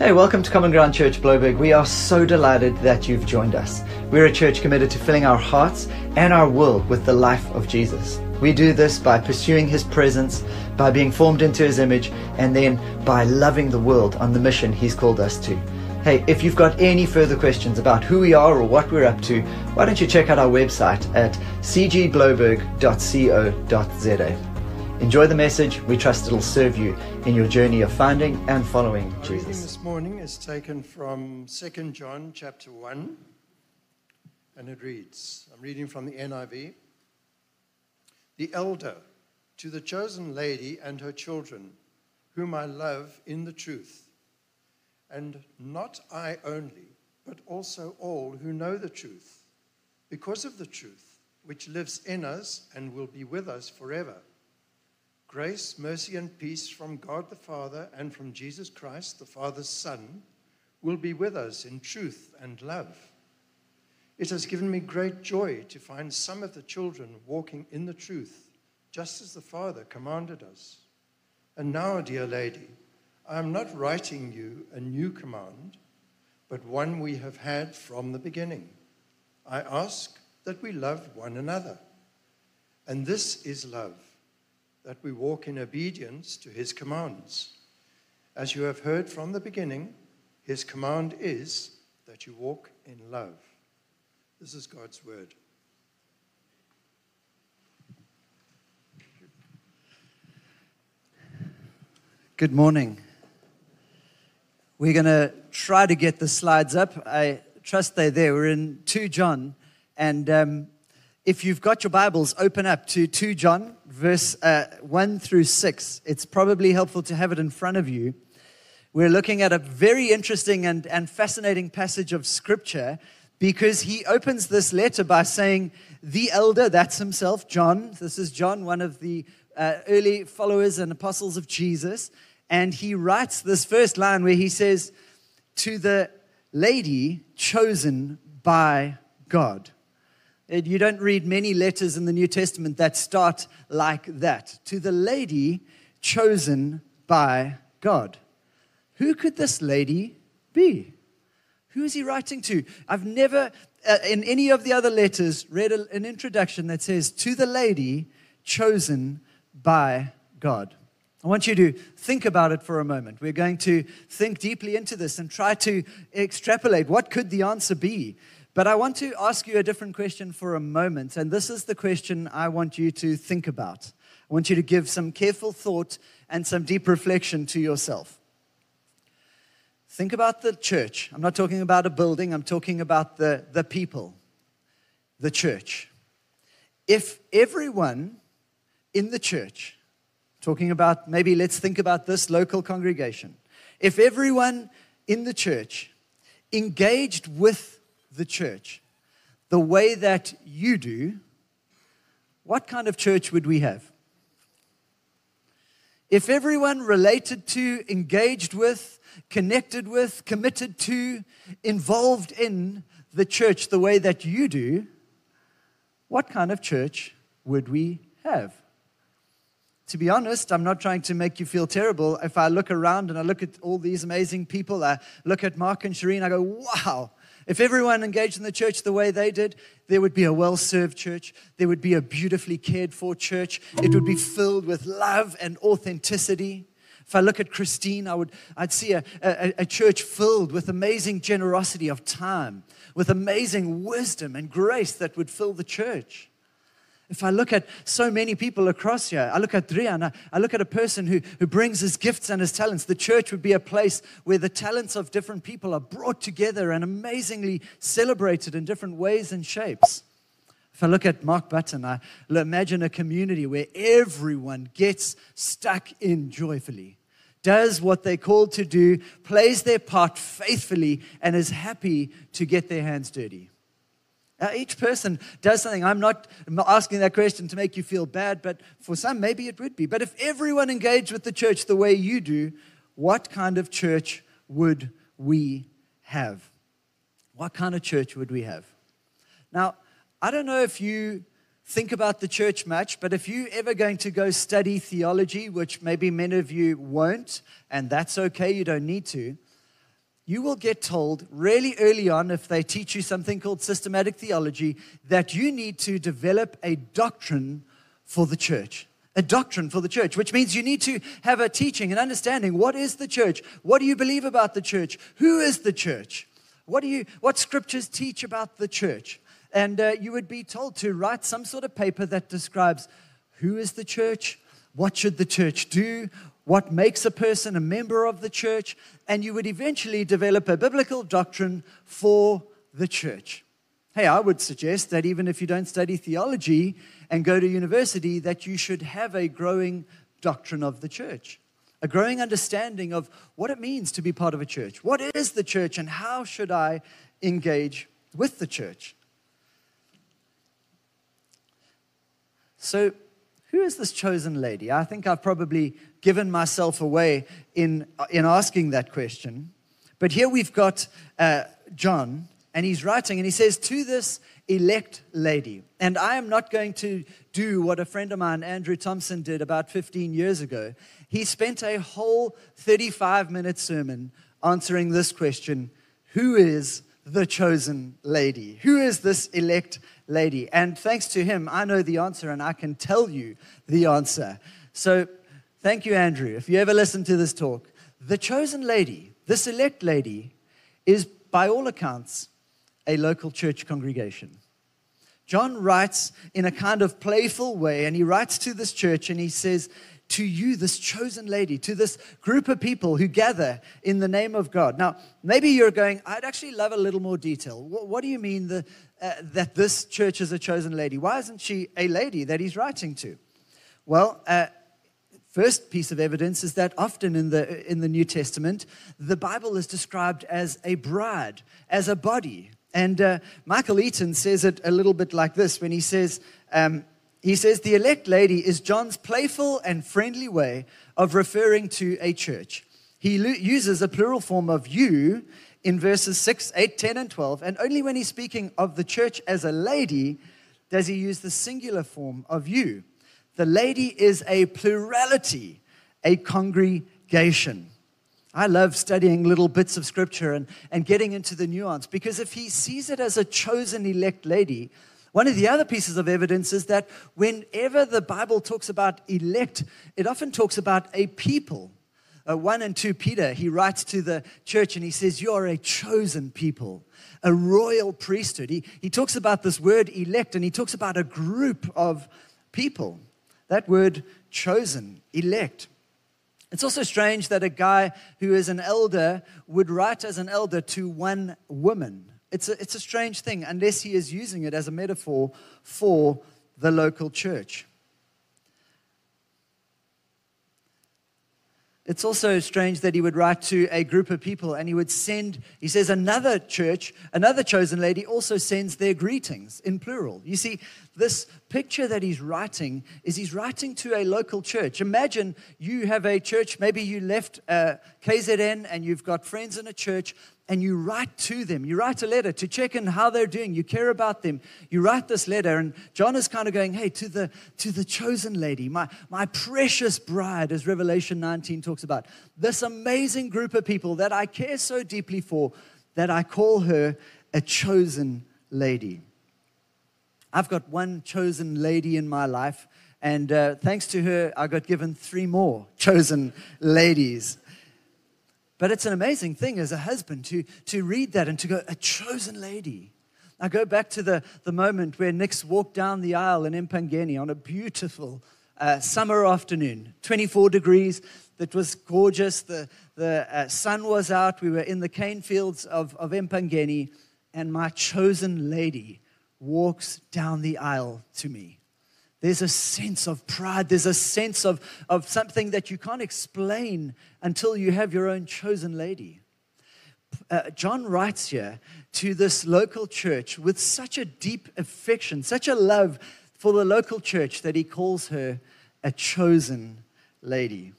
Hey, welcome to Common Ground Church Blouberg. We are so delighted that you've joined us. We're a church committed to filling our hearts and our world with the life of Jesus. We do this by pursuing His presence, by being formed into His image, and then by loving the world on the mission He's called us to. Hey, if you've got any further questions about who we are or what we're up to, why don't you check out our website at cgblouberg.co.za. Enjoy the message. We trust it'll serve you in your journey of finding and following Our reading this morning is taken from 2 John chapter 1, and it reads I'm reading from the NIV. The elder to the chosen lady and her children, whom I love in the truth, and not I only, but also all who know the truth, because of the truth, which lives in us and will be with us forever. Grace, mercy, and peace from God the Father and from Jesus Christ, the Father's Son, will be with us in truth and love. It has given me great joy to find some of the children walking in the truth, just as the Father commanded us. And now, dear lady, I am not writing you a new command, but one we have had from the beginning. I ask that we love one another. And this is love that we walk in obedience to his commands. As you have heard from the beginning, his command is that you walk in love. This is God's word. Good morning. We're going to try to get the slides up. I trust they're there. We're in 2 John. And um, if you've got your Bibles, open up to 2 John, verse uh, 1 through 6. It's probably helpful to have it in front of you. We're looking at a very interesting and, and fascinating passage of Scripture because he opens this letter by saying, The elder, that's himself, John. This is John, one of the uh, early followers and apostles of Jesus. And he writes this first line where he says, To the lady chosen by God. You don't read many letters in the New Testament that start like that. To the lady chosen by God. Who could this lady be? Who is he writing to? I've never, uh, in any of the other letters, read a, an introduction that says, To the lady chosen by God. I want you to think about it for a moment. We're going to think deeply into this and try to extrapolate what could the answer be. But I want to ask you a different question for a moment, and this is the question I want you to think about. I want you to give some careful thought and some deep reflection to yourself. Think about the church. I'm not talking about a building, I'm talking about the, the people, the church. If everyone in the church, talking about maybe let's think about this local congregation, if everyone in the church engaged with the church the way that you do, what kind of church would we have? If everyone related to, engaged with, connected with, committed to, involved in the church the way that you do, what kind of church would we have? To be honest, I'm not trying to make you feel terrible. If I look around and I look at all these amazing people, I look at Mark and Shireen, I go, wow. If everyone engaged in the church the way they did, there would be a well served church. There would be a beautifully cared for church. It would be filled with love and authenticity. If I look at Christine, I would, I'd see a, a, a church filled with amazing generosity of time, with amazing wisdom and grace that would fill the church. If I look at so many people across here, I look at Dria and I, I look at a person who, who brings his gifts and his talents. The church would be a place where the talents of different people are brought together and amazingly celebrated in different ways and shapes. If I look at Mark Button, I imagine a community where everyone gets stuck in joyfully, does what they're called to do, plays their part faithfully, and is happy to get their hands dirty. Uh, each person does something. I'm not asking that question to make you feel bad, but for some, maybe it would be. But if everyone engaged with the church the way you do, what kind of church would we have? What kind of church would we have? Now, I don't know if you think about the church much, but if you're ever going to go study theology, which maybe many of you won't, and that's okay, you don't need to, you will get told really early on, if they teach you something called systematic theology, that you need to develop a doctrine for the church. A doctrine for the church, which means you need to have a teaching and understanding. What is the church? What do you believe about the church? Who is the church? What, do you, what scriptures teach about the church? And uh, you would be told to write some sort of paper that describes who is the church, what should the church do, what makes a person a member of the church, and you would eventually develop a biblical doctrine for the church. Hey, I would suggest that even if you don't study theology and go to university, that you should have a growing doctrine of the church, a growing understanding of what it means to be part of a church. What is the church, and how should I engage with the church? So, who is this chosen lady? I think I've probably given myself away in, in asking that question. But here we've got uh, John, and he's writing, and he says, To this elect lady. And I am not going to do what a friend of mine, Andrew Thompson, did about 15 years ago. He spent a whole 35 minute sermon answering this question Who is the chosen lady? Who is this elect lady? And thanks to him, I know the answer and I can tell you the answer. So thank you, Andrew. If you ever listen to this talk, the chosen lady, this elect lady, is by all accounts a local church congregation. John writes in a kind of playful way, and he writes to this church and he says, to you, this chosen lady, to this group of people who gather in the name of God. Now, maybe you're going, I'd actually love a little more detail. What, what do you mean the, uh, that this church is a chosen lady? Why isn't she a lady that he's writing to? Well, uh, first piece of evidence is that often in the, in the New Testament, the Bible is described as a bride, as a body. And uh, Michael Eaton says it a little bit like this when he says, um, he says the elect lady is John's playful and friendly way of referring to a church. He uses a plural form of you in verses 6, 8, 10, and 12, and only when he's speaking of the church as a lady does he use the singular form of you. The lady is a plurality, a congregation. I love studying little bits of scripture and, and getting into the nuance because if he sees it as a chosen elect lady, one of the other pieces of evidence is that whenever the Bible talks about elect, it often talks about a people. Uh, 1 and 2 Peter, he writes to the church and he says, You are a chosen people, a royal priesthood. He, he talks about this word elect and he talks about a group of people. That word chosen, elect. It's also strange that a guy who is an elder would write as an elder to one woman. It's a, it's a strange thing unless he is using it as a metaphor for the local church. It's also strange that he would write to a group of people and he would send, he says, another church, another chosen lady also sends their greetings in plural. You see, this picture that he's writing is he's writing to a local church. Imagine you have a church, maybe you left uh, KZN and you've got friends in a church, and you write to them. You write a letter to check in how they're doing. You care about them. You write this letter, and John is kind of going, Hey, to the, to the chosen lady, my, my precious bride, as Revelation 19 talks about, this amazing group of people that I care so deeply for that I call her a chosen lady. I've got one chosen lady in my life, and uh, thanks to her, I got given three more chosen ladies. But it's an amazing thing as a husband to, to read that and to go, a chosen lady. I go back to the, the moment where Nix walked down the aisle in Empangeni on a beautiful uh, summer afternoon, 24 degrees. It was gorgeous. The, the uh, sun was out. We were in the cane fields of, of Empangeni, and my chosen lady walks down the aisle to me. There's a sense of pride. There's a sense of, of something that you can't explain until you have your own chosen lady. Uh, John writes here to this local church with such a deep affection, such a love for the local church that he calls her a chosen lady.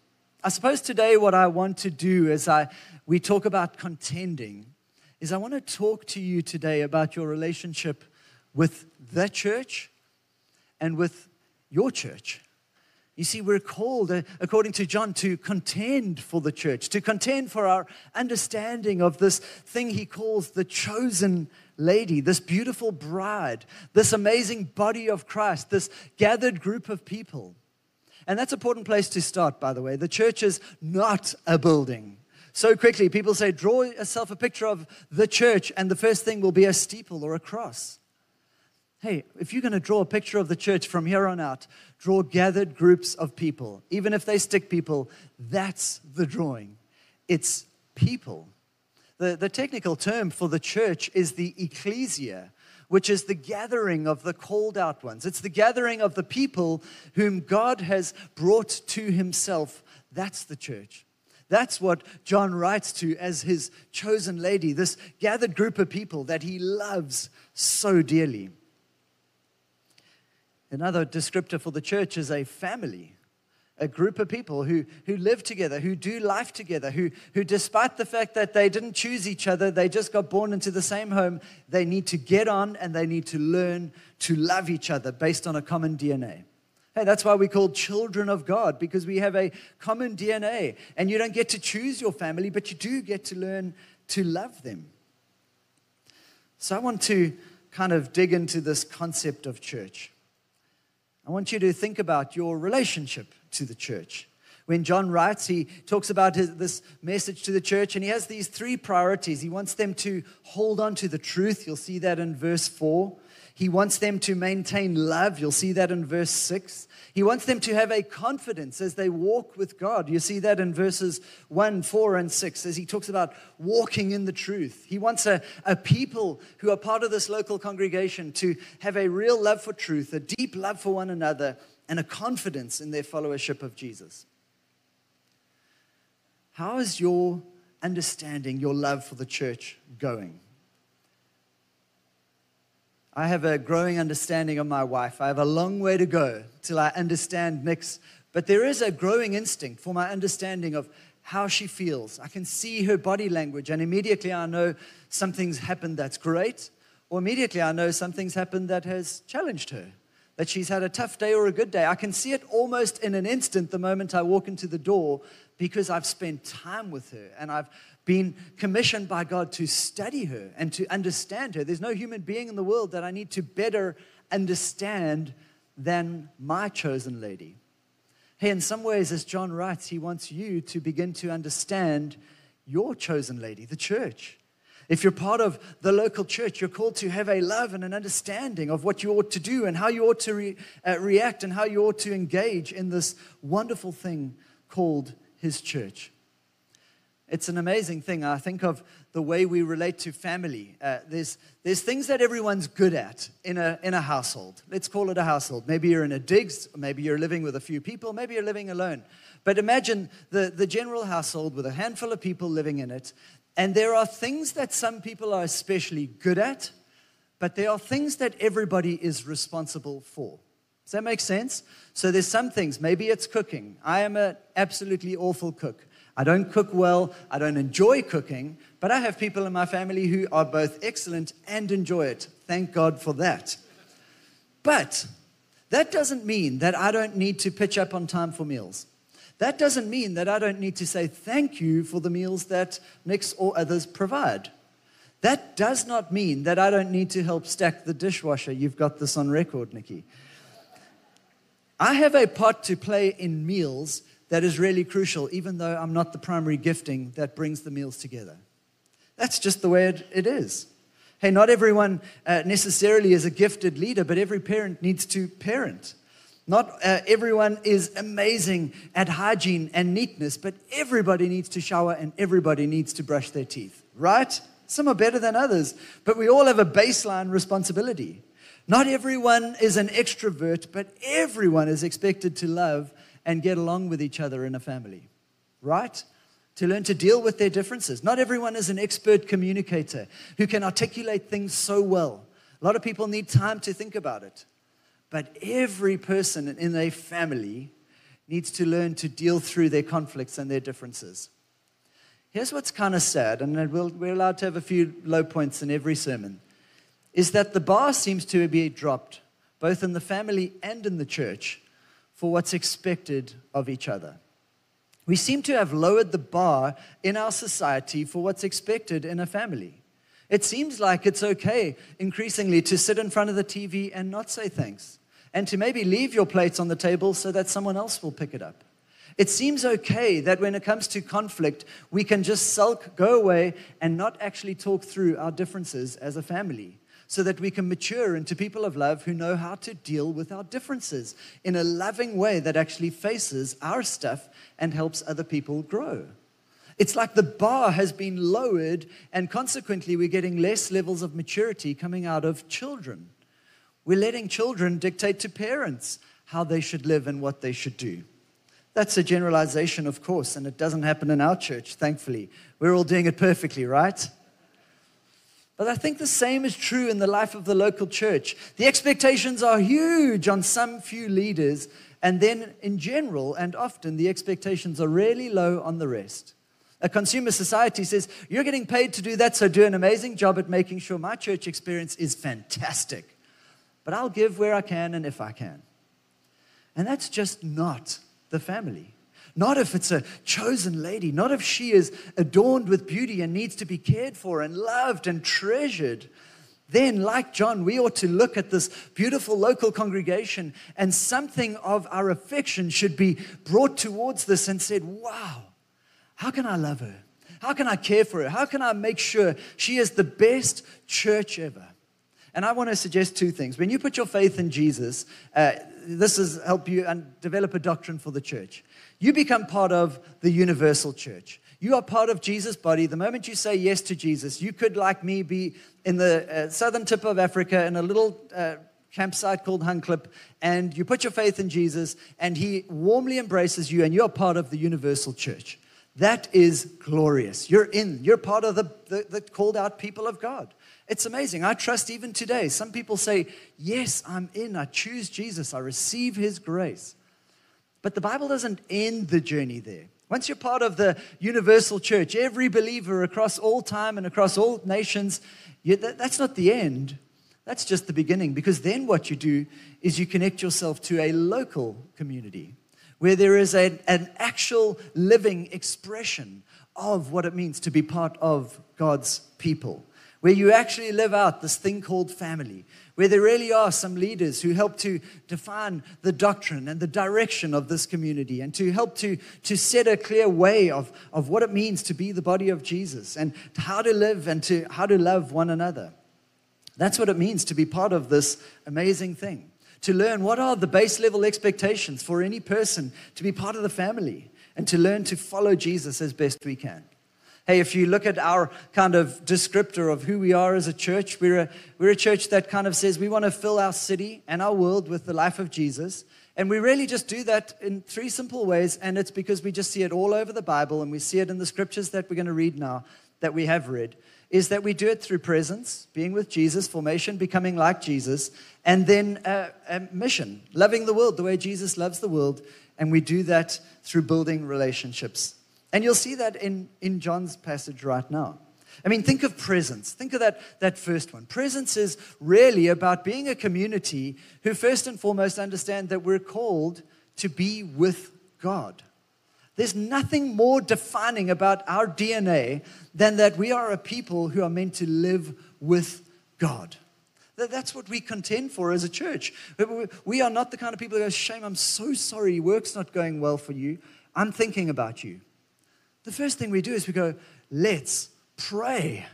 I suppose today what I want to do as I we talk about contending is I want to talk to you today about your relationship with the church and with your church. You see, we're called, uh, according to John, to contend for the church, to contend for our understanding of this thing he calls the chosen lady, this beautiful bride, this amazing body of Christ, this gathered group of people. And that's an important place to start, by the way. The church is not a building. So quickly, people say, draw yourself a picture of the church, and the first thing will be a steeple or a cross. Hey, if you're going to draw a picture of the church from here on out, draw gathered groups of people. Even if they stick people, that's the drawing. It's people. The, the technical term for the church is the ecclesia, which is the gathering of the called out ones. It's the gathering of the people whom God has brought to himself. That's the church. That's what John writes to as his chosen lady, this gathered group of people that he loves so dearly. Another descriptor for the church is a family a group of people who, who live together, who do life together, who, who, despite the fact that they didn't choose each other, they just got born into the same home, they need to get on and they need to learn to love each other based on a common DNA. Hey, that's why we call children of God, because we have a common DNA. And you don't get to choose your family, but you do get to learn to love them. So I want to kind of dig into this concept of church. I want you to think about your relationship to the church. When John writes, he talks about his, this message to the church, and he has these three priorities. He wants them to hold on to the truth. You'll see that in verse 4. He wants them to maintain love. You'll see that in verse 6. He wants them to have a confidence as they walk with God. You see that in verses 1, 4, and 6 as he talks about walking in the truth. He wants a, a people who are part of this local congregation to have a real love for truth, a deep love for one another, and a confidence in their followership of Jesus. How is your understanding, your love for the church going? I have a growing understanding of my wife. I have a long way to go till I understand Nix, but there is a growing instinct for my understanding of how she feels. I can see her body language, and immediately I know something's happened that's great, or immediately I know something's happened that has challenged her that she's had a tough day or a good day. I can see it almost in an instant the moment I walk into the door because I've spent time with her and I've been commissioned by God to study her and to understand her. There's no human being in the world that I need to better understand than my chosen lady. Hey, in some ways, as John writes, he wants you to begin to understand your chosen lady, the church. If you're part of the local church, you're called to have a love and an understanding of what you ought to do and how you ought to re, uh, react and how you ought to engage in this wonderful thing called His church. It's an amazing thing. I think of the way we relate to family. Uh, there's, there's things that everyone's good at in a, in a household. Let's call it a household. Maybe you're in a digs, maybe you're living with a few people, maybe you're living alone. But imagine the, the general household with a handful of people living in it. And there are things that some people are especially good at, but there are things that everybody is responsible for. Does that make sense? So there's some things, maybe it's cooking. I am an absolutely awful cook. I don't cook well, I don't enjoy cooking, but I have people in my family who are both excellent and enjoy it. Thank God for that. But that doesn't mean that I don't need to pitch up on time for meals. That doesn't mean that I don't need to say thank you for the meals that Nix or others provide. That does not mean that I don't need to help stack the dishwasher. You've got this on record, Nikki. I have a part to play in meals that is really crucial, even though I'm not the primary gifting that brings the meals together. That's just the way it, it is. Hey, not everyone uh, necessarily is a gifted leader, but every parent needs to parent. Not uh, everyone is amazing at hygiene and neatness, but everybody needs to shower and everybody needs to brush their teeth, right? Some are better than others, but we all have a baseline responsibility. Not everyone is an extrovert, but everyone is expected to love and get along with each other in a family, right? To learn to deal with their differences. Not everyone is an expert communicator who can articulate things so well. A lot of people need time to think about it. But every person in a family needs to learn to deal through their conflicts and their differences. Here's what's kind of sad, and we're allowed to have a few low points in every sermon, is that the bar seems to be dropped, both in the family and in the church, for what's expected of each other. We seem to have lowered the bar in our society for what's expected in a family. It seems like it's okay increasingly to sit in front of the TV and not say thanks, and to maybe leave your plates on the table so that someone else will pick it up. It seems okay that when it comes to conflict, we can just sulk, go away, and not actually talk through our differences as a family so that we can mature into people of love who know how to deal with our differences in a loving way that actually faces our stuff and helps other people grow. It's like the bar has been lowered, and consequently, we're getting less levels of maturity coming out of children. We're letting children dictate to parents how they should live and what they should do. That's a generalization, of course, and it doesn't happen in our church, thankfully. We're all doing it perfectly, right? But I think the same is true in the life of the local church. The expectations are huge on some few leaders, and then in general and often the expectations are really low on the rest. A consumer society says, You're getting paid to do that, so do an amazing job at making sure my church experience is fantastic. But I'll give where I can and if I can. And that's just not the family. Not if it's a chosen lady, not if she is adorned with beauty and needs to be cared for and loved and treasured. Then, like John, we ought to look at this beautiful local congregation and something of our affection should be brought towards this and said, Wow, how can I love her? How can I care for her? How can I make sure she is the best church ever? And I want to suggest two things. When you put your faith in Jesus, uh, this is help you and develop a doctrine for the church you become part of the universal church. You are part of Jesus' body. The moment you say yes to Jesus, you could, like me, be in the uh, southern tip of Africa in a little uh, campsite called Hangklip, and you put your faith in Jesus, and He warmly embraces you, and you're part of the universal church. That is glorious. You're in, you're part of the, the, the called out people of God. It's amazing. I trust even today. Some people say, Yes, I'm in. I choose Jesus. I receive His grace. But the Bible doesn't end the journey there. Once you're part of the universal church, every believer across all time and across all nations, you, that, that's not the end. That's just the beginning. Because then what you do is you connect yourself to a local community where there is an actual living expression of what it means to be part of God's people, where you actually live out this thing called family, where there really are some leaders who help to define the doctrine and the direction of this community and to help to, to set a clear way of, of what it means to be the body of Jesus and how to live and to how to love one another. That's what it means to be part of this amazing thing. To learn what are the base level expectations for any person to be part of the family and to learn to follow Jesus as best we can. Hey, if you look at our kind of descriptor of who we are as a church, we're a, we're a church that kind of says we want to fill our city and our world with the life of Jesus. And we really just do that in three simple ways. And it's because we just see it all over the Bible and we see it in the scriptures that we're going to read now, that we have read, is that we do it through presence, being with Jesus, formation, becoming like Jesus, and then a, a mission, loving the world the way Jesus loves the world. And we do that through building relationships and you'll see that in, in John's passage right now. I mean, think of presence. Think of that, that first one. Presence is really about being a community who, first and foremost, understand that we're called to be with God. There's nothing more defining about our DNA than that we are a people who are meant to live with God. That's what we contend for as a church. We are not the kind of people who go, Shame, I'm so sorry, work's not going well for you. I'm thinking about you the first thing we do is we go, let's pray.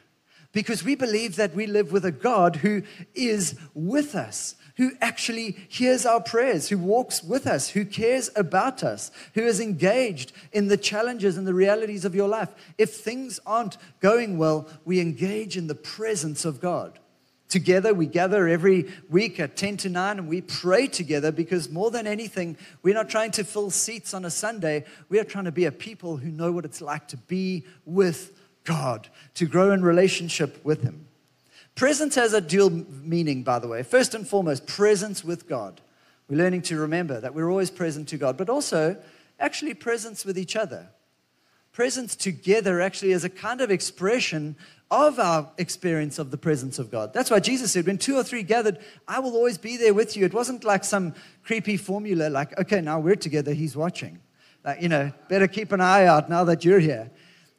Because we believe that we live with a God who is with us, who actually hears our prayers, who walks with us, who cares about us, who is engaged in the challenges and the realities of your life. If things aren't going well, we engage in the presence of God. Together, we gather every week at 10 to 9 and we pray together because more than anything, we're not trying to fill seats on a Sunday. We are trying to be a people who know what it's like to be with God, to grow in relationship with Him. Presence has a dual meaning, by the way. First and foremost, presence with God. We're learning to remember that we're always present to God, but also actually presence with each other. Presence together actually is a kind of expression of our experience of the presence of God. That's why Jesus said, when two or three gathered, I will always be there with you. It wasn't like some creepy formula, like, okay, now we're together, he's watching. Like, you know, better keep an eye out now that you're here.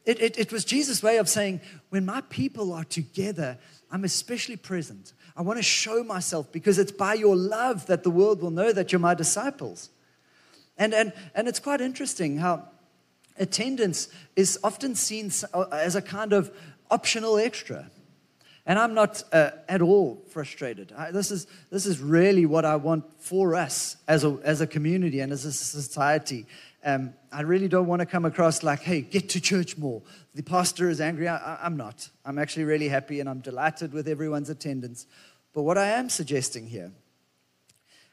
It, it, it was Jesus' way of saying, when my people are together, I'm especially present. I want to show myself because it's by your love that the world will know that you're my disciples. And, and, and it's quite interesting how attendance is often seen uh, as a kind of optional extra. And I'm not uh, at all frustrated. I, this, is, this is really what I want for us as a, as a community and as a society. Um, I really don't want to come across like, hey, get to church more. The pastor is angry. I, I'm not. I'm actually really happy and I'm delighted with everyone's attendance. But what I am suggesting here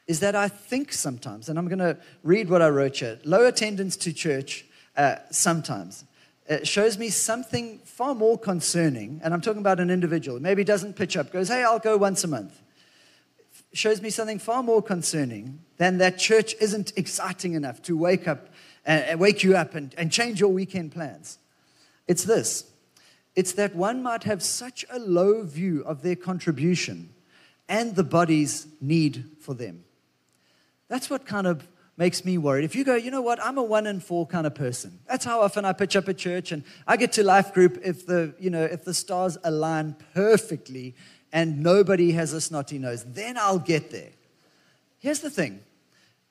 is that I think sometimes, and I'm going to read what I wrote here low attendance to church uh, sometimes it shows me something far more concerning, and I'm talking about an individual, maybe doesn't pitch up, goes, hey, I'll go once a month. Shows me something far more concerning than that church isn't exciting enough to wake up and uh, wake you up and, and change your weekend plans. It's this it's that one might have such a low view of their contribution and the body's need for them. That's what kind of makes me worried. If you go, you know what, I'm a one in four kind of person. That's how often I pitch up at church and I get to life group if the, you know, if the stars align perfectly and nobody has a snotty nose, then I'll get there. Here's the thing.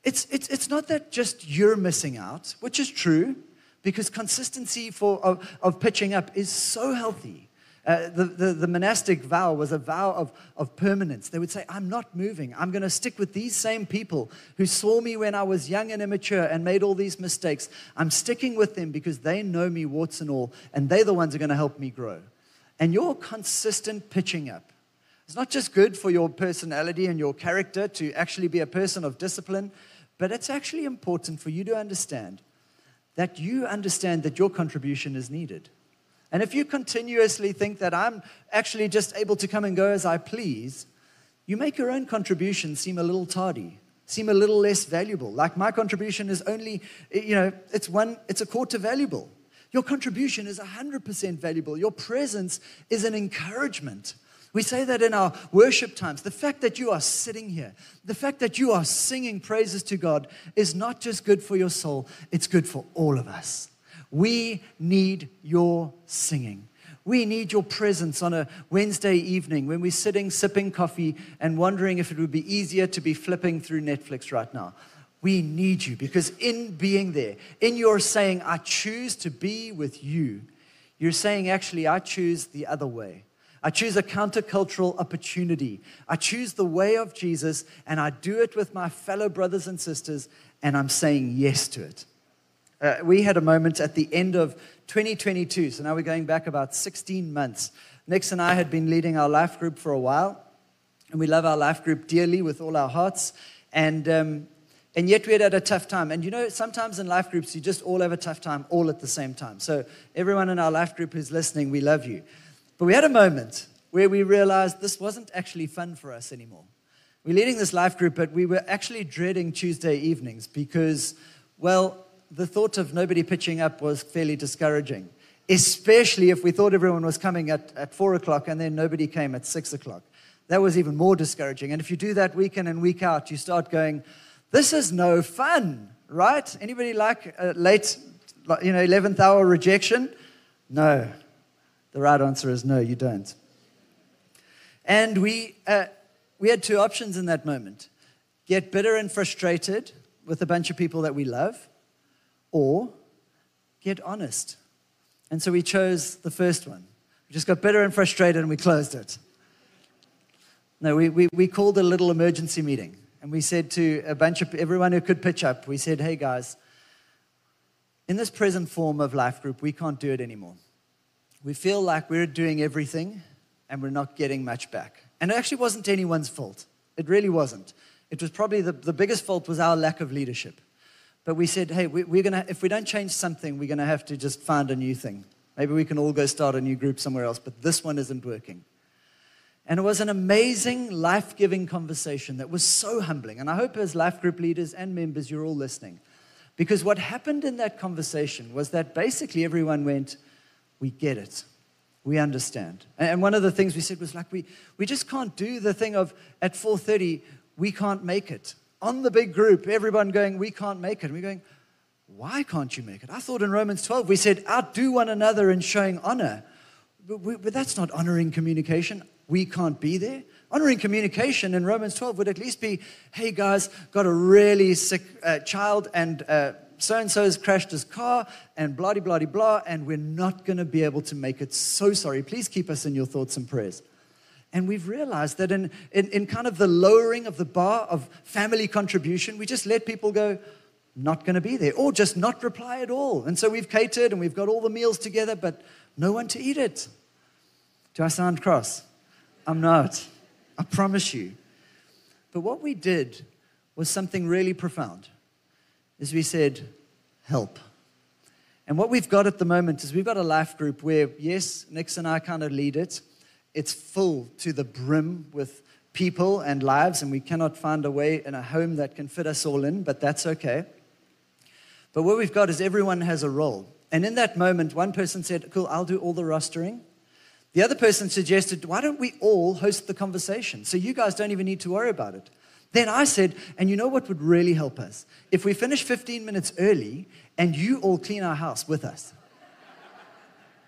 It's, it's, it's not that just you're missing out, which is true, because consistency for, of, of pitching up is so healthy. Uh, the, the, the, monastic vow was a vow of, of permanence. They would say, I'm not moving. I'm going to stick with these same people who saw me when I was young and immature and made all these mistakes. I'm sticking with them because they know me, warts and all, and they're the ones who are going to help me grow. And your consistent pitching up is not just good for your personality and your character to actually be a person of discipline, but it's actually important for you to understand that you understand that your contribution is needed. And if you continuously think that I'm actually just able to come and go as I please, you make your own contribution seem a little tardy, seem a little less valuable. Like my contribution is only, eh, you know, it's one, it's a quarter valuable. Your contribution is 100% valuable. Your presence is an encouragement. We say that in our worship times. The fact that you are sitting here, the fact that you are singing praises to God is not just good for your soul, it's good for all of us. We need your singing. We need your presence on a Wednesday evening when we're sitting sipping coffee and wondering if it would be easier to be flipping through Netflix right now. We need you because in being there, in your saying, I choose to be with you, you're saying, actually, I choose the other way. I choose a countercultural opportunity. I choose the way of Jesus and I do it with my fellow brothers and sisters, and I'm saying yes to it. Uh, we had a moment at the end of 2022, so now we're going back about 16 months. Nix and I had been leading our life group for a while, and we love our life group dearly with all our hearts. And, um, and yet we had had a tough time. And you know, sometimes in life groups, you just all have a tough time all at the same time. So, everyone in our life group who's listening, we love you. But we had a moment where we realized this wasn't actually fun for us anymore. We're leading this life group, but we were actually dreading Tuesday evenings because, well, the thought of nobody pitching up was fairly discouraging, especially if we thought everyone was coming at, at four o'clock and then nobody came at six o'clock. That was even more discouraging. And if you do that week in and week out, you start going, this is no fun, right? Anybody like late, you know, 11th hour rejection? No. The right answer is no, you don't. And we, uh, we had two options in that moment get bitter and frustrated with a bunch of people that we love, or get honest. And so we chose the first one. We just got bitter and frustrated and we closed it. No, we, we, we called a little emergency meeting and we said to a bunch of everyone who could pitch up, we said, hey guys, in this present form of life group, we can't do it anymore. We feel like we're doing everything and we're not getting much back. And it actually wasn't anyone's fault. It really wasn't. It was probably the, the biggest fault was our lack of leadership. But we said, hey, we, are gonna, if we don't change something, we're going to have to just find a new thing. Maybe we can all go start a new group somewhere else, but this one isn't working. And it was an amazing, life giving conversation that was so humbling. And I hope, as life group leaders and members, you're all listening. Because what happened in that conversation was that basically everyone went, We get it. We understand. And one of the things we said was like, we, we just can't do the thing of at 4.30, we can't make it. On the big group, everyone going, we can't make it. And we're going, why can't you make it? I thought in Romans 12 we said, outdo one another in showing honor. But, we, but that's not honoring communication. We can't be there. Honoring communication in Romans 12 would at least be, hey guys, got a really sick uh, child and so and so has crashed his car and blah, blah, blah, blah, and we're not going to be able to make it. So sorry. Please keep us in your thoughts and prayers. And we've realized that in, in, in kind of the lowering of the bar of family contribution, we just let people go, not going to be there, or just not reply at all. And so we've catered and we've got all the meals together, but no one to eat it. Do I sound cross? I'm not. I promise you. But what we did was something really profound. Is we said, help. And what we've got at the moment is we've got a life group where, yes, Nix and I kind of lead it. It's full to the brim with people and lives, and we cannot find a way in a home that can fit us all in, but that's okay. But what we've got is everyone has a role. And in that moment, one person said, Cool, I'll do all the rostering. The other person suggested, Why don't we all host the conversation? So you guys don't even need to worry about it. Then I said, And you know what would really help us? If we finish 15 minutes early and you all clean our house with us.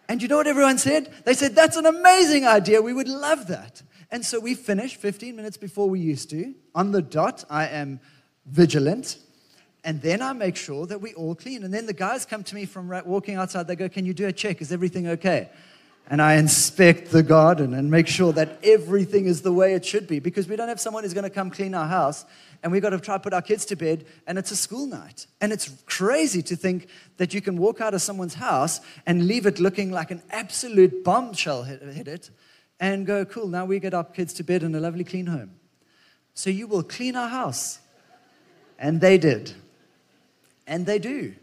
And you know what everyone said? They said, That's an amazing idea. We would love that. And so we finished 15 minutes before we used to. On the dot, I am vigilant. And then I make sure that we all clean. And then the guys come to me from walking outside. They go, Can you do a check? Is everything okay? And I inspect the garden and make sure that everything is the way it should be because we don't have someone who's going to come clean our house and we've got to try to put our kids to bed and it's a school night. And it's crazy to think that you can walk out of someone's house and leave it looking like an absolute bombshell hit, hit it and go, Cool, now we get our kids to bed in a lovely clean home. So you will clean our house. And they did. And they do.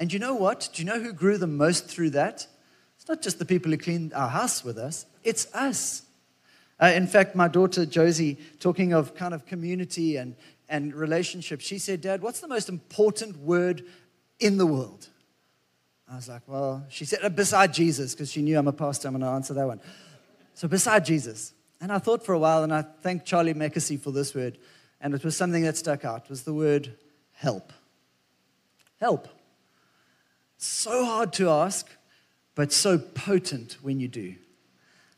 And you know what? Do you know who grew the most through that? It's not just the people who cleaned our house with us, it's us. Uh, in fact, my daughter Josie, talking of kind of community and, and relationships, she said, Dad, what's the most important word in the world? I was like, Well, she said, uh, beside Jesus, because she knew I'm a pastor, I'm going to answer that one. So, beside Jesus. And I thought for a while, and I thank Charlie Mackesy for this word, and it was something that stuck out, was the word help help. So hard to ask, but so potent when you do.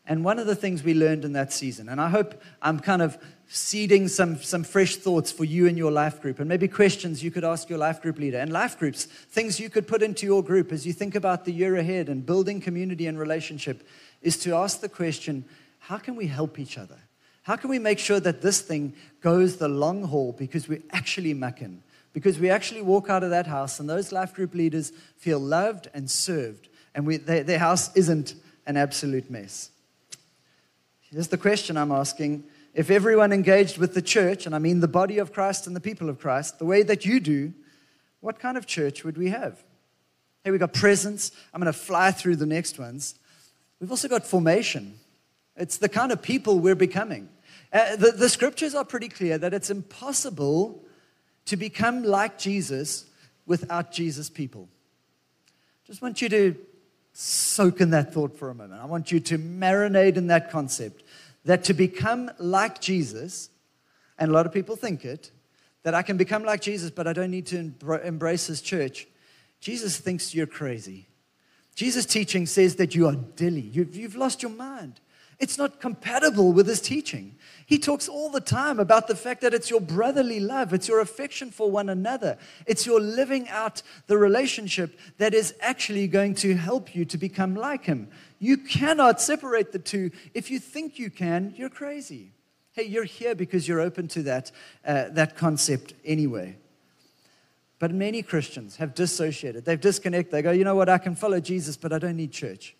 And one of the things we learned in that season, and I hope I'm kind of seeding some, some fresh thoughts for you and your life group, and maybe questions you could ask your life group leader, and life groups, things you could put into your group as you think about the year ahead and building community and relationship, is to ask the question how can we help each other? How can we make sure that this thing goes the long haul because we're actually muck in? because we actually walk out of that house and those life group leaders feel loved and served, and we, they, their house isn't an absolute mess. Here's the question I'm asking. If everyone engaged with the church, and I mean the body of Christ and the people of Christ, the way that you do, what kind of church would we have? Hey, we've got presence. I'm going to fly through the next ones. We've also got formation. It's the kind of people we're becoming. Uh, the, the scriptures are pretty clear that it's impossible to become like Jesus without Jesus' people. Just want you to soak in that thought for a moment. I want you to marinate in that concept that to become like Jesus, and a lot of people think it, that I can become like Jesus, but I don't need to embrace his church. Jesus thinks you're crazy. Jesus' teaching says that you are dilly. You've, you've lost your mind. It's not compatible with his teaching. He talks all the time about the fact that it's your brotherly love, it's your affection for one another, it's your living out the relationship that is actually going to help you to become like him. You cannot separate the two. If you think you can, you're crazy. Hey, you're here because you're open to that, uh, that concept anyway. But many Christians have dissociated. They've disconnected. They go, you know what, I can follow Jesus, but I don't need church.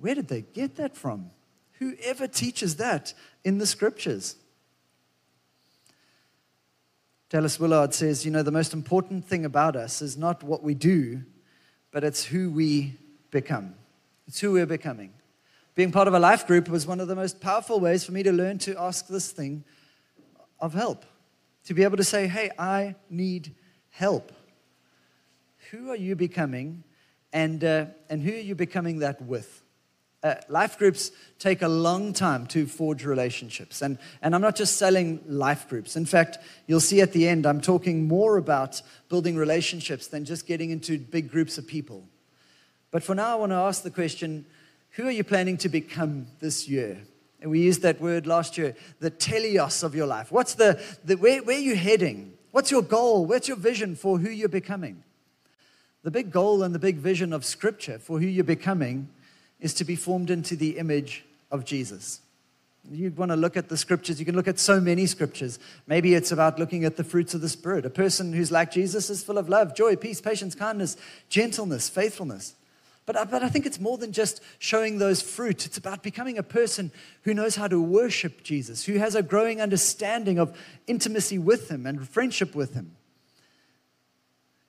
Where did they get that from? Whoever teaches that in the scriptures? Dallas Willard says, you know, the most important thing about us is not what we do, but it's who we become. It's who we're becoming. Being part of a life group was one of the most powerful ways for me to learn to ask this thing of help. To be able to say, hey, I need help. who are you becoming and, uh, and who are you becoming that with? Uh, life groups take a long time to forge relationships. And, and I'm not just selling life groups. In fact, you'll see at the end, I'm talking more about building relationships than just getting into big groups of people. But for now, I want to ask the question who are you planning to become this year? And we used that word last year, the teleos of your life. What's the, the where, where are you heading? What's your goal? What's your vision for who you're becoming? The big goal and the big vision of Scripture for who you're becoming is to be formed into the image of Jesus. You'd want to look at the scriptures, you can look at so many scriptures. Maybe it's about looking at the fruits of the Spirit. A person who's like Jesus is full of love, joy, peace, patience, kindness, gentleness, faithfulness. But, uh, but I think it's more than just showing those fruit. It's about becoming a person who knows how to worship Jesus, who has a growing understanding of intimacy with Him and friendship with Him.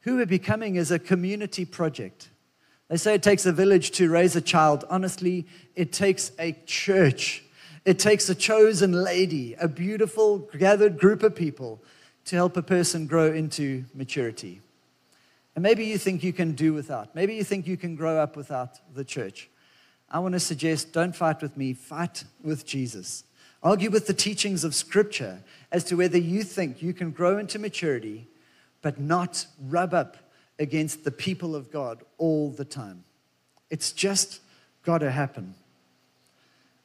Who we're becoming is a community project. They say it takes a village to raise a child. Honestly, it takes a church. It takes a chosen lady, a beautiful, gathered group of people to help a person grow into maturity. And maybe you think you can do without. Maybe you think you can grow up without the church. I want to suggest don't fight with me, fight with Jesus. Argue with the teachings of Scripture as to whether you think you can grow into maturity, but not rub up against the people of God all the time. It's just got to happen.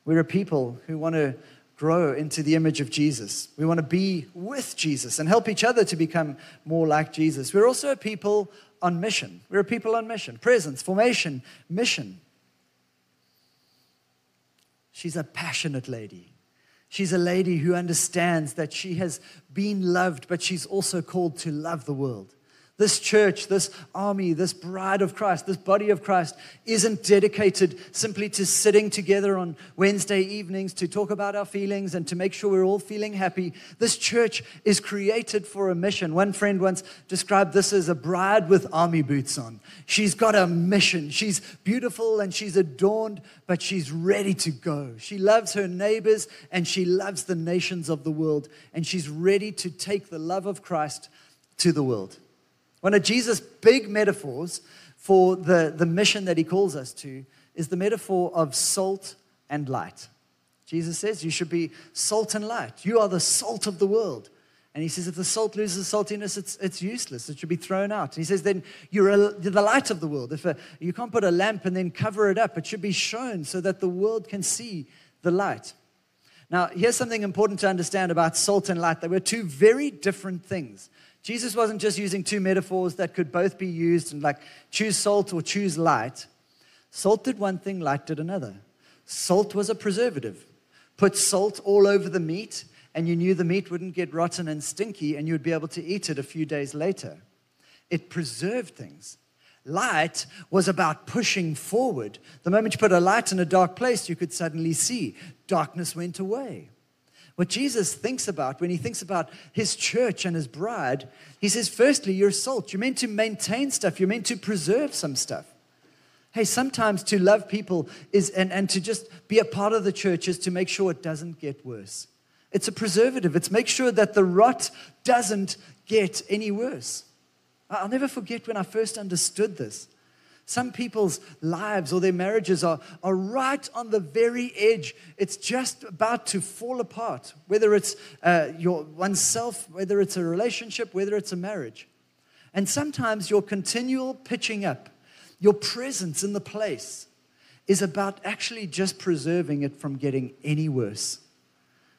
We're a people who want to grow into the image of Jesus. We want to be with Jesus and help each other to become more like Jesus. We're also a people on mission. We're a people on mission. Presence, formation, mission. She's a passionate lady. She's a lady who understands that she has been loved, but she's also called to love the world. This church, this army, this bride of Christ, this body of Christ isn't dedicated simply to sitting together on Wednesday evenings to talk about our feelings and to make sure we're all feeling happy. This church is created for a mission. One friend once described this as a bride with army boots on. She's got a mission. She's beautiful and she's adorned, but she's ready to go. She loves her neighbors and she loves the nations of the world, and she's ready to take the love of Christ to the world. One of Jesus' big metaphors for the, the mission that he calls us to is the metaphor of salt and light. Jesus says, You should be salt and light. You are the salt of the world. And he says, If the salt loses saltiness, it's, it's useless. It should be thrown out. And he says, Then you're, a, you're the light of the world. If a, you can't put a lamp and then cover it up, it should be shown so that the world can see the light. Now, here's something important to understand about salt and light. They were two very different things. Jesus wasn't just using two metaphors that could both be used and like choose salt or choose light. Salt did one thing, light did another. Salt was a preservative. Put salt all over the meat, and you knew the meat wouldn't get rotten and stinky, and you'd be able to eat it a few days later. It preserved things. Light was about pushing forward. The moment you put a light in a dark place, you could suddenly see. Darkness went away. What Jesus thinks about when he thinks about his church and his bride, he says, firstly, you're salt. You're meant to maintain stuff, you're meant to preserve some stuff. Hey, sometimes to love people is and, and to just be a part of the church is to make sure it doesn't get worse. It's a preservative. It's make sure that the rot doesn't get any worse. I'll never forget when I first understood this. Some people's lives or their marriages are, are right on the very edge. It's just about to fall apart, whether it's uh, your oneself, whether it's a relationship, whether it's a marriage. And sometimes your continual pitching up, your presence in the place, is about actually just preserving it from getting any worse.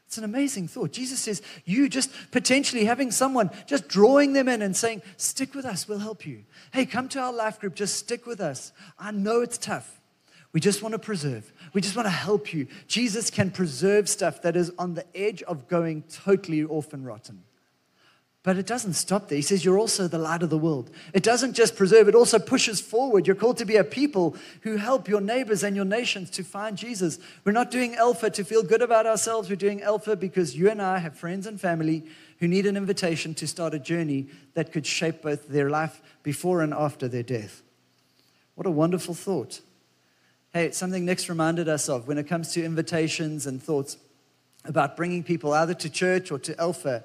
It's an amazing thought. Jesus says, You just potentially having someone just drawing them in and saying, Stick with us, we'll help you. Hey, come to our life group, just stick with us. I know it's tough. We just want to preserve, we just want to help you. Jesus can preserve stuff that is on the edge of going totally orphan rotten. But it doesn't stop there. He says, You're also the light of the world. It doesn't just preserve, it also pushes forward. You're called to be a people who help your neighbors and your nations to find Jesus. We're not doing Alpha to feel good about ourselves. We're doing Alpha because you and I have friends and family who need an invitation to start a journey that could shape both their life before and after their death. What a wonderful thought. Hey, something Nick's reminded us of when it comes to invitations and thoughts about bringing people either to church or to Alpha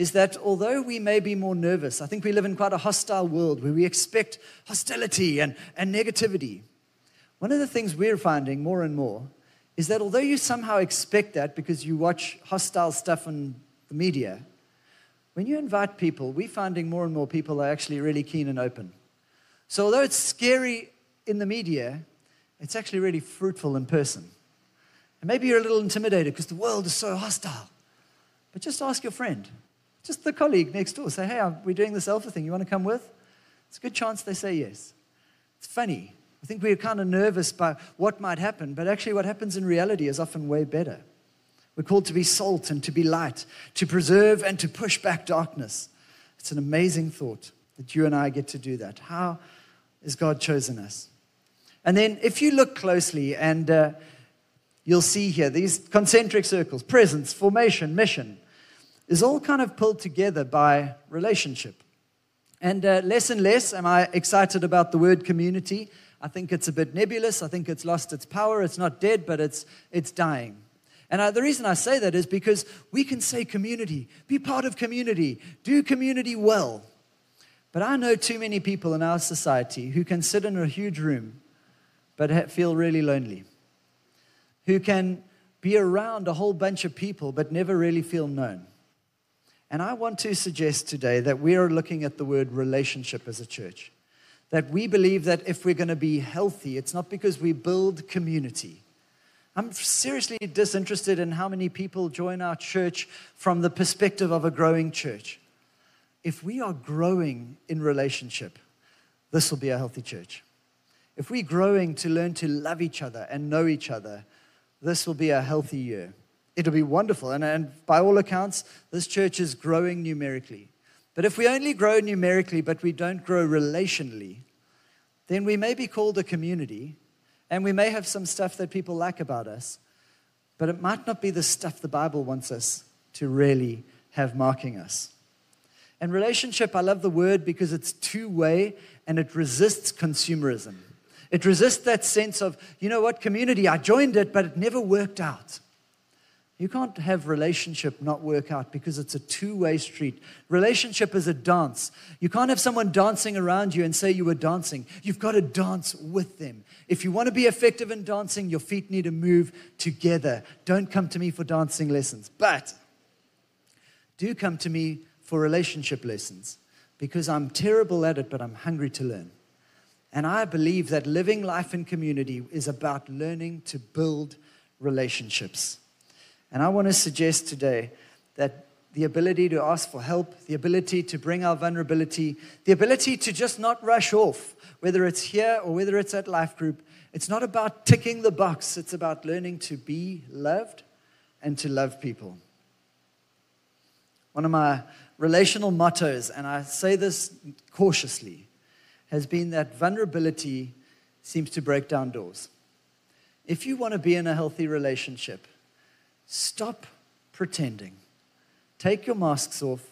is that although we may be more nervous, I think we live in quite a hostile world where we expect hostility and, and negativity. One of the things we're finding more and more is that although you somehow expect that because you watch hostile stuff on the media, when you invite people, we're finding more and more people are actually really keen and open. So although it's scary in the media, it's actually really fruitful in person. And maybe you're a little intimidated because the world is so hostile. But just ask your friend, just the colleague next door. Say, hey, we're doing this alpha thing. You want to come with? It's a good chance they say yes. It's funny. I think we're kind of nervous by what might happen, but actually, what happens in reality is often way better. We're called to be salt and to be light, to preserve and to push back darkness. It's an amazing thought that you and I get to do that. How has God chosen us? And then, if you look closely, and uh, you'll see here these concentric circles presence, formation, mission is all kind of pulled together by relationship. And uh, less and less am I excited about the word community. I think it's a bit nebulous. I think it's lost its power. It's not dead, but it's, it's dying. And I, the reason I say that is because we can say community, be part of community, do community well. But I know too many people in our society who can sit in a huge room but feel really lonely, who can be around a whole bunch of people but never really feel known. And I want to suggest today that we are looking at the word relationship as a church. That we believe that if we're going to be healthy, it's not because we build community. I'm seriously disinterested in how many people join our church from the perspective of a growing church. If we are growing in relationship, this will be a healthy church. If we're growing to learn to love each other and know each other, this will be a healthy year it'll be wonderful. And, and by all accounts, this church is growing numerically. But if we only grow numerically, but we don't grow relationally, then we may be called a community and we may have some stuff that people like about us, but it might not be the stuff the Bible wants us to really have marking us. And relationship, I love the word because it's two way and it resists consumerism. It resists that sense of, you know what, community, I joined it, but it never worked out. You can't have relationship not work out because it's a two-way street. Relationship is a dance. You can't have someone dancing around you and say you were dancing. You've got to dance with them. If you want to be effective in dancing, your feet need to move together. Don't come to me for dancing lessons, but do come to me for relationship lessons because I'm terrible at it, but I'm hungry to learn. And I believe that living life in community is about learning to build relationships. And I want to suggest today that the ability to ask for help, the ability to bring our vulnerability, the ability to just not rush off, whether it's here or whether it's at Life Group, it's not about ticking the box, it's about learning to be loved and to love people. One of my relational mottos, and I say this cautiously, has been that vulnerability seems to break down doors. If you want to be in a healthy relationship, Stop pretending. Take your masks off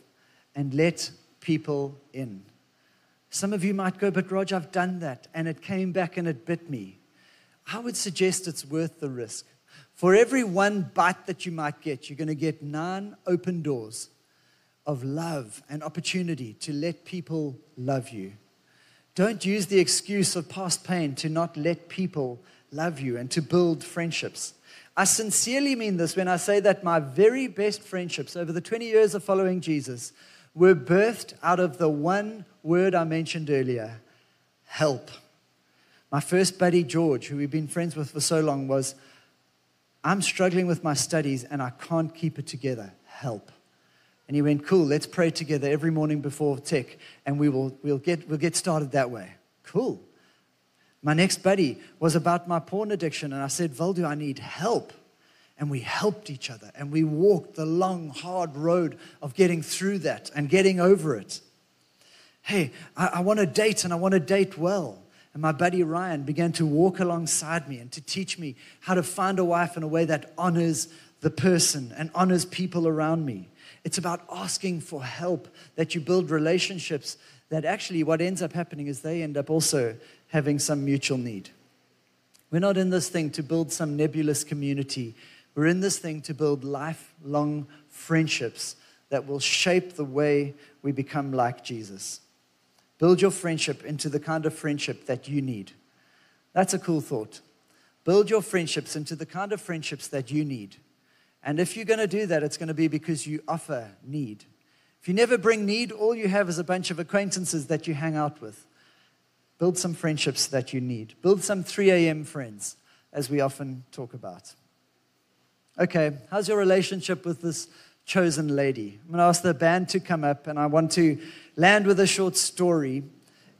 and let people in. Some of you might go, but Roger, I've done that and it came back and it bit me. I would suggest it's worth the risk. For every one bite that you might get, you're going to get nine open doors of love and opportunity to let people love you. Don't use the excuse of past pain to not let people love you and to build friendships. I sincerely mean this when I say that my very best friendships over the 20 years of following Jesus were birthed out of the one word I mentioned earlier help. My first buddy, George, who we've been friends with for so long, was I'm struggling with my studies and I can't keep it together. Help. And he went, Cool, let's pray together every morning before tech and we will we'll get, we'll get started that way. Cool. My next buddy was about my porn addiction, and I said, Valdu, I need help. And we helped each other, and we walked the long, hard road of getting through that and getting over it. Hey, I, I want to date, and I want to date well. And my buddy Ryan began to walk alongside me and to teach me how to find a wife in a way that honors the person and honors people around me. It's about asking for help that you build relationships that actually what ends up happening is they end up also having some mutual need. We're not in this thing to build some nebulous community. We're in this thing to build lifelong friendships that will shape the way we become like Jesus. Build your friendship into the kind of friendship that you need. That's a cool thought. Build your friendships into the kind of friendships that you need. And if you're going to do that, it's going to be because you offer need. If you never bring need, all you have is a bunch of acquaintances that you hang out with. Build some friendships that you need. Build some 3 a.m. friends, as we often talk about. Okay, how's your relationship with this chosen lady? I'm going to ask the band to come up, and I want to land with a short story.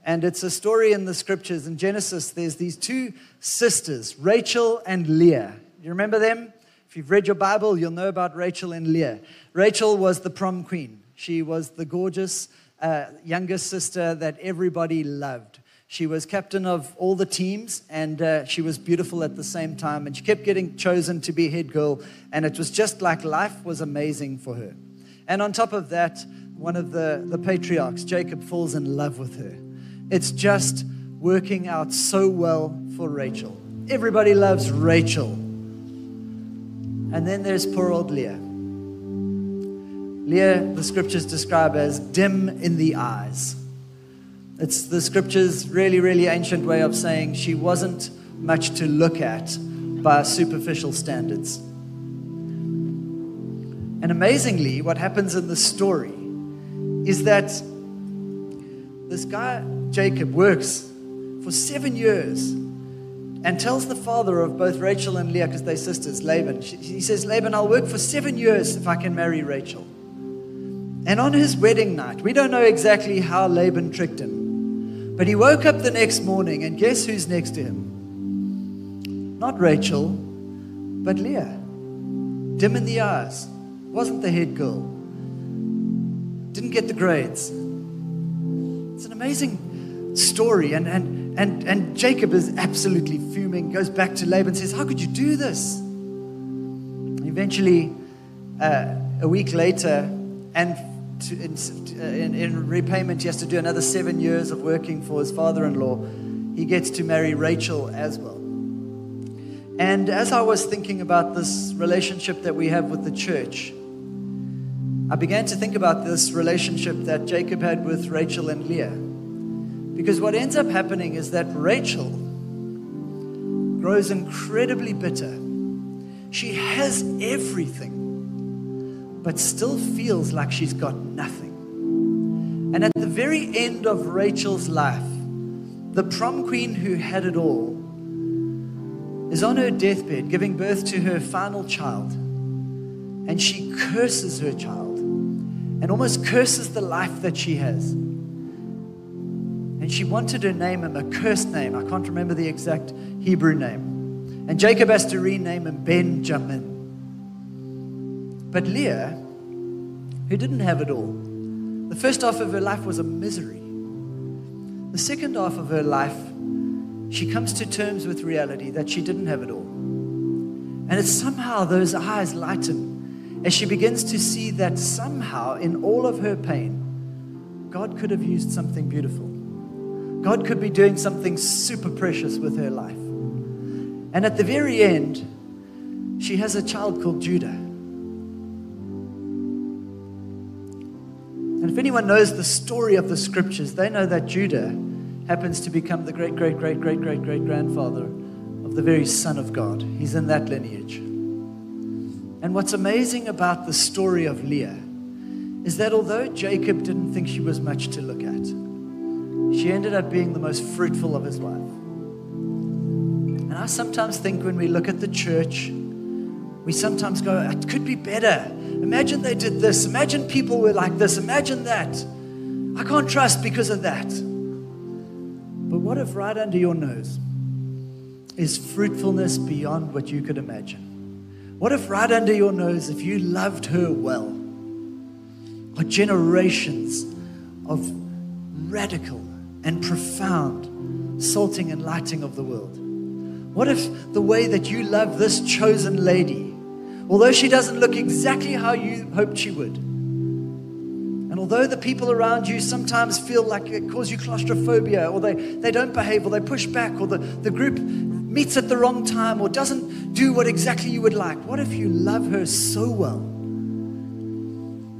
And it's a story in the scriptures. In Genesis, there's these two sisters, Rachel and Leah. You remember them? If you've read your Bible, you'll know about Rachel and Leah. Rachel was the prom queen, she was the gorgeous uh, younger sister that everybody loved. She was captain of all the teams, and uh, she was beautiful at the same time. And she kept getting chosen to be head girl, and it was just like life was amazing for her. And on top of that, one of the, the patriarchs, Jacob, falls in love with her. It's just working out so well for Rachel. Everybody loves Rachel. And then there's poor old Leah. Leah, the scriptures describe as dim in the eyes. It's the scriptures' really, really ancient way of saying she wasn't much to look at by superficial standards. And amazingly, what happens in the story is that this guy, Jacob, works for seven years and tells the father of both Rachel and Leah, because they're sisters, Laban, he says, Laban, I'll work for seven years if I can marry Rachel. And on his wedding night, we don't know exactly how Laban tricked him, but he woke up the next morning, and guess who's next to him? Not Rachel, but Leah. Dim in the eyes, wasn't the head girl, didn't get the grades. It's an amazing story, and, and and, and Jacob is absolutely fuming, goes back to Laban, says, How could you do this? Eventually, uh, a week later, and to, in, in, in repayment, he has to do another seven years of working for his father in law. He gets to marry Rachel as well. And as I was thinking about this relationship that we have with the church, I began to think about this relationship that Jacob had with Rachel and Leah. Because what ends up happening is that Rachel grows incredibly bitter. She has everything, but still feels like she's got nothing. And at the very end of Rachel's life, the prom queen who had it all is on her deathbed giving birth to her final child. And she curses her child and almost curses the life that she has. And she wanted to name him a cursed name. I can't remember the exact Hebrew name. And Jacob has to rename him Benjamin. But Leah, who didn't have it all, the first half of her life was a misery. The second half of her life, she comes to terms with reality that she didn't have it all. And it's somehow those eyes lighten as she begins to see that somehow in all of her pain, God could have used something beautiful. God could be doing something super precious with her life. And at the very end, she has a child called Judah. And if anyone knows the story of the scriptures, they know that Judah happens to become the great, great, great, great, great, great grandfather of the very Son of God. He's in that lineage. And what's amazing about the story of Leah is that although Jacob didn't think she was much to look at, she ended up being the most fruitful of his life. And I sometimes think when we look at the church, we sometimes go, it could be better. Imagine they did this. Imagine people were like this. Imagine that. I can't trust because of that. But what if right under your nose is fruitfulness beyond what you could imagine? What if right under your nose, if you loved her well, are generations of radical and profound salting and lighting of the world? What if the way that you love this chosen lady, although she doesn't look exactly how you hoped she would, and although the people around you sometimes feel like it causes you claustrophobia, or they, they don't behave, or they push back, or the, the group meets at the wrong time, or doesn't do what exactly you would like, what if you love her so well?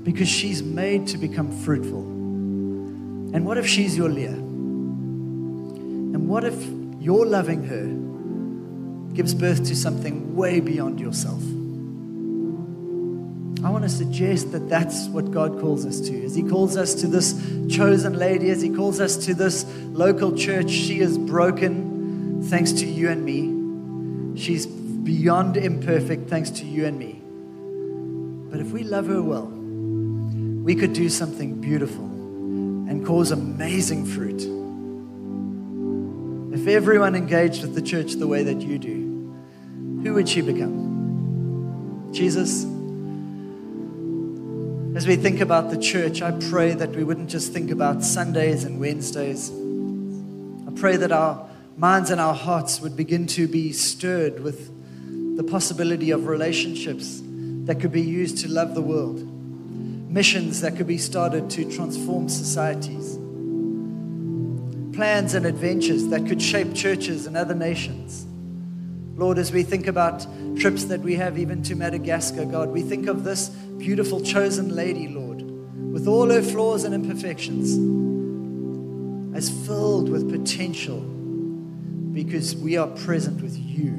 because she's made to become fruitful. And what if she's your Leah? And what if your loving her gives birth to something way beyond yourself? I want to suggest that that's what God calls us to. As He calls us to this chosen lady, as He calls us to this local church, she is broken thanks to you and me. She's beyond imperfect thanks to you and me. But if we love her well, we could do something beautiful and cause amazing fruit. If everyone engaged with the church the way that you do, who would she become? Jesus? As we think about the church, I pray that we wouldn't just think about Sundays and Wednesdays. I pray that our minds and our hearts would begin to be stirred with the possibility of relationships that could be used to love the world, missions that could be started to transform societies, plans and adventures that could shape churches and other nations. Lord, as we think about trips that we have even to Madagascar, God, we think of this beautiful chosen lady, Lord, with all her flaws and imperfections, as filled with potential because we are present with you,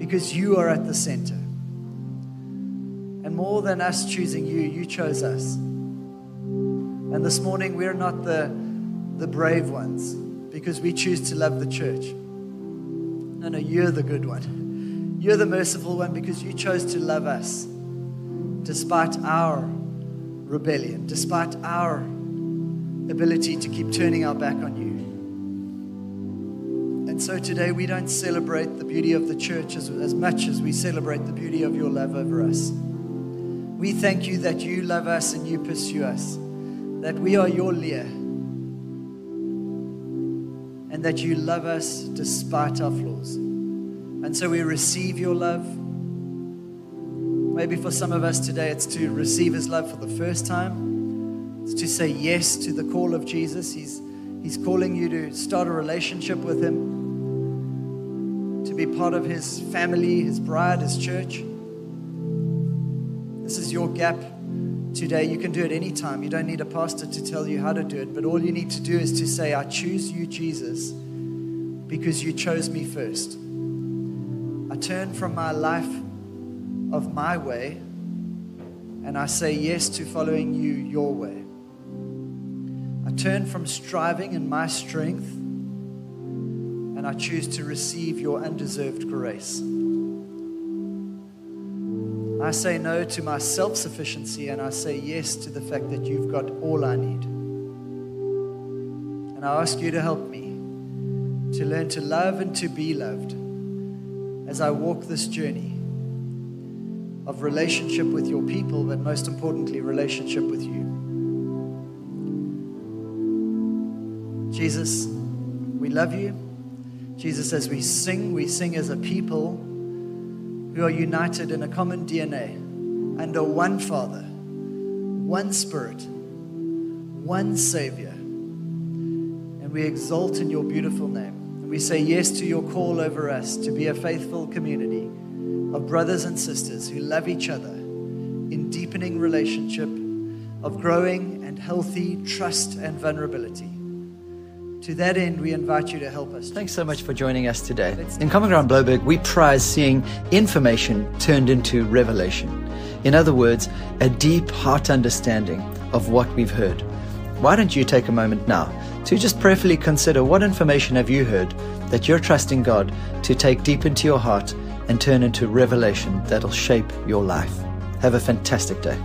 because you are at the center. And more than us choosing you, you chose us. And this morning, we're not the, the brave ones because we choose to love the church. No, no, you're the good one. You're the merciful one because you chose to love us despite our rebellion, despite our ability to keep turning our back on you. And so today we don't celebrate the beauty of the church as, as much as we celebrate the beauty of your love over us. We thank you that you love us and you pursue us, that we are your Leah, that you love us despite our flaws. And so we receive your love. Maybe for some of us today, it's to receive his love for the first time. It's to say yes to the call of Jesus. He's, he's calling you to start a relationship with him, to be part of his family, his bride, his church. This is your gap today. You can do it anytime. You don't need a pastor to tell you how to do it, but all you need to do is to say, I choose you, Jesus, because you chose me first. I turn from my life of my way and I say yes to following you your way. I turn from striving in my strength and I choose to receive your undeserved grace. I say no to my self sufficiency and I say yes to the fact that you've got all I need. And I ask you to help me to learn to love and to be loved as I walk this journey of relationship with your people, but most importantly, relationship with you. Jesus, we love you. Jesus, as we sing, we sing as a people who are united in a common DNA under one Father, one Spirit, one Savior. And we exalt in your beautiful name. And we say yes to your call over us to be a faithful community of brothers and sisters who love each other in deepening relationship, of growing and healthy trust and vulnerability. To that end, we invite you to help us. Thanks so much for joining us today. In Common Ground Blouberg, we prize seeing information turned into revelation. In other words, a deep heart understanding of what we've heard. Why don't you take a moment now to just prayerfully consider what information have you heard that you're trusting God to take deep into your heart and turn into revelation that'll shape your life. Have a fantastic day.